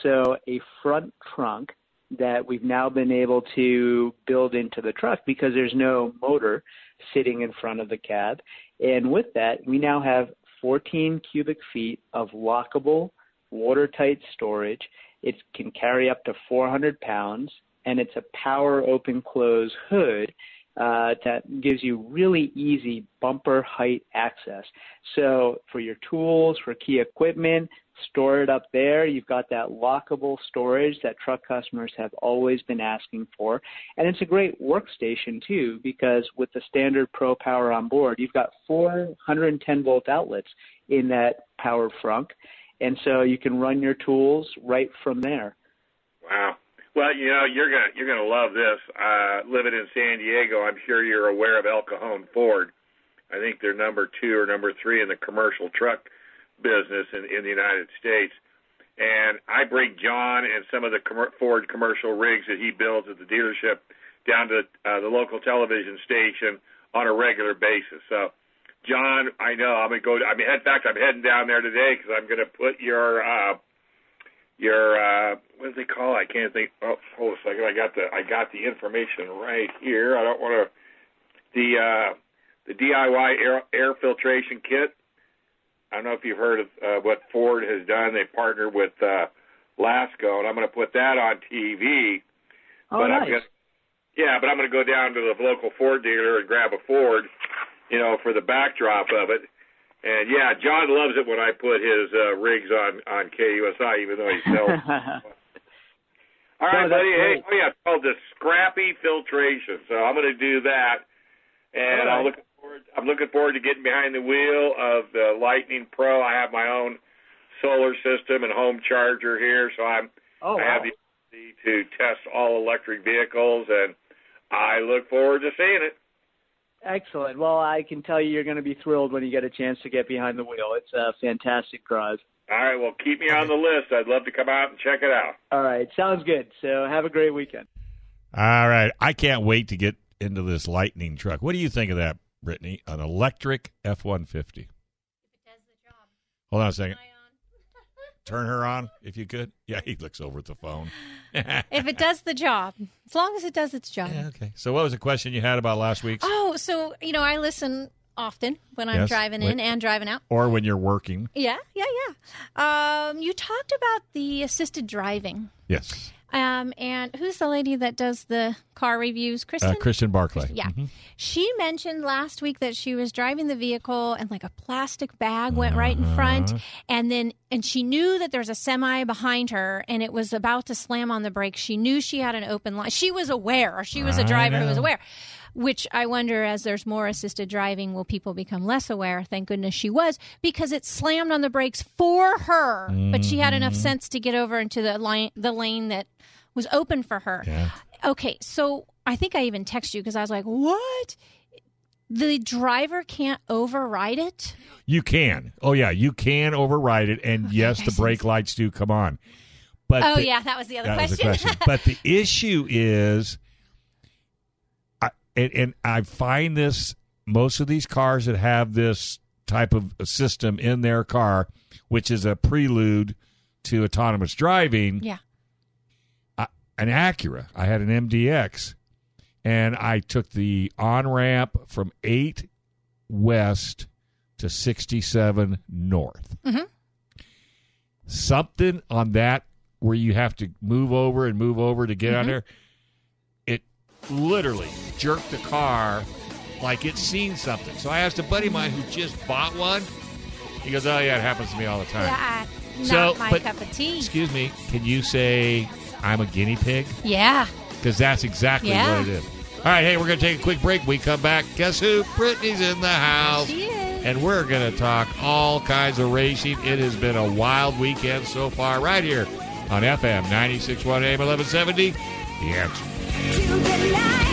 [SPEAKER 7] So, a front trunk that we've now been able to build into the truck because there's no motor sitting in front of the cab. And with that, we now have 14 cubic feet of lockable watertight storage. It can carry up to 400 pounds, and it's a power open close hood uh, that gives you really easy bumper height access. So for your tools, for key equipment, store it up there. You've got that lockable storage that truck customers have always been asking for. And it's a great workstation too, because with the standard Pro Power on board, you've got 410 volt outlets in that power frunk and so you can run your tools right from there.
[SPEAKER 3] Wow. Well, you know, you're gonna you're gonna love this. Uh, living in San Diego, I'm sure you're aware of El Cajon Ford. I think they're number two or number three in the commercial truck business in, in the United States. And I bring John and some of the com- Ford commercial rigs that he builds at the dealership down to uh, the local television station on a regular basis. So, John, I know I'm gonna go. I mean, in fact, I'm heading down there today because I'm gonna put your uh, your uh, what do they call? It? I can't think. Oh, hold a second. I got the I got the information right here. I don't want to the uh, the DIY air, air filtration kit. I don't know if you've heard of uh, what Ford has done. They partnered with uh, Lasko, and I'm going to put that on TV.
[SPEAKER 7] Oh,
[SPEAKER 3] but
[SPEAKER 7] nice.
[SPEAKER 3] I'm gonna, yeah, but I'm going to go down to the local Ford dealer and grab a Ford, you know, for the backdrop of it. And yeah, John loves it when I put his uh, rigs on on KUSI, even though he sells. *laughs* All right,
[SPEAKER 7] No,
[SPEAKER 3] buddy. Hey, oh yeah, it's called the Scrappy Filtration. So I'm going to do that, and
[SPEAKER 7] All
[SPEAKER 3] I'm looking forward. I'm looking forward to getting behind the wheel of the Lightning Pro. I have my own solar system and home charger here, so I'm
[SPEAKER 7] Oh,
[SPEAKER 3] I have
[SPEAKER 7] wow.
[SPEAKER 3] the ability to test all electric vehicles, and I look forward to seeing it.
[SPEAKER 7] Excellent. Well, I can tell you you're going to be thrilled when you get a chance to get behind the wheel. It's a fantastic drive.
[SPEAKER 3] All right, well, keep me on the list. I'd love to come out and check it out.
[SPEAKER 7] All right. Sounds good. So have a great weekend.
[SPEAKER 2] All right. I can't wait to get into this Lightning truck. What do you think of that, Brittany? An electric F 150. It does the job. Hold on a second. Turn her on if you could. *laughs* Yeah, he looks over at the phone. *laughs*
[SPEAKER 8] if it does the job, as long as it does its job.
[SPEAKER 2] Yeah, okay. So, what was the question you had about last week's?
[SPEAKER 8] Oh, so you know, I listen often when I'm
[SPEAKER 2] Yes,
[SPEAKER 8] driving in and driving out.
[SPEAKER 2] Or when you're working?
[SPEAKER 8] Yeah, yeah, yeah. Um, you talked about the assisted driving.
[SPEAKER 2] Yes.
[SPEAKER 8] Um, and who's the lady that does the car reviews? Kristen.
[SPEAKER 2] Uh, Christian Barclay.
[SPEAKER 8] Yeah.
[SPEAKER 2] Mhm.
[SPEAKER 8] She mentioned last week that she was driving the vehicle and like a plastic bag went right in front
[SPEAKER 2] Uh-huh.
[SPEAKER 8] and then and she knew that there's a semi behind her and it was about to slam on the brakes. She knew she had an open line. She was aware. or She was a driver who was aware. Which I wonder as there's more assisted driving will people become less aware? Thank goodness she was because it slammed on the brakes for her, but she had enough
[SPEAKER 2] Mhm.
[SPEAKER 8] sense to get over into the line the lane that was open for her.
[SPEAKER 2] Yeah.
[SPEAKER 8] Okay, so I think I even texted you because I was like, "What? The driver can't override it?"
[SPEAKER 2] You can. Oh, yeah. You can override it. And yes, the brake lights do come on. But
[SPEAKER 8] oh
[SPEAKER 2] the-
[SPEAKER 8] yeah, that was the other
[SPEAKER 2] was the
[SPEAKER 8] question.
[SPEAKER 2] question. but the *laughs* issue is, I, and, and I find this most of these cars that have this type of system in their car, which is a prelude to autonomous driving.
[SPEAKER 8] yeah.
[SPEAKER 2] An Acura. I had an MDX, and I took the on ramp from eight west to sixty seven north.
[SPEAKER 8] Mhm.
[SPEAKER 2] Something on that where you have to move over and move over to get on
[SPEAKER 8] Mhm.
[SPEAKER 2] there. It literally jerked the car like it's seen something. So I asked a buddy of mine who just bought one. He goes, "Oh yeah, it happens to me all the time."
[SPEAKER 8] Yeah, not
[SPEAKER 2] So,
[SPEAKER 8] my
[SPEAKER 2] but-
[SPEAKER 8] cup of tea.
[SPEAKER 2] Excuse me, can you say I'm a guinea pig?
[SPEAKER 8] Yeah.
[SPEAKER 2] Because that's exactly
[SPEAKER 8] Yeah.
[SPEAKER 2] what it is. All right, hey, we're going to take a quick break. We come back. Guess who? Brittany's in the house.
[SPEAKER 8] She is.
[SPEAKER 2] And we're going to talk all kinds of racing. It has been a wild weekend so far, right here on FM 961 AM 1170. The answer.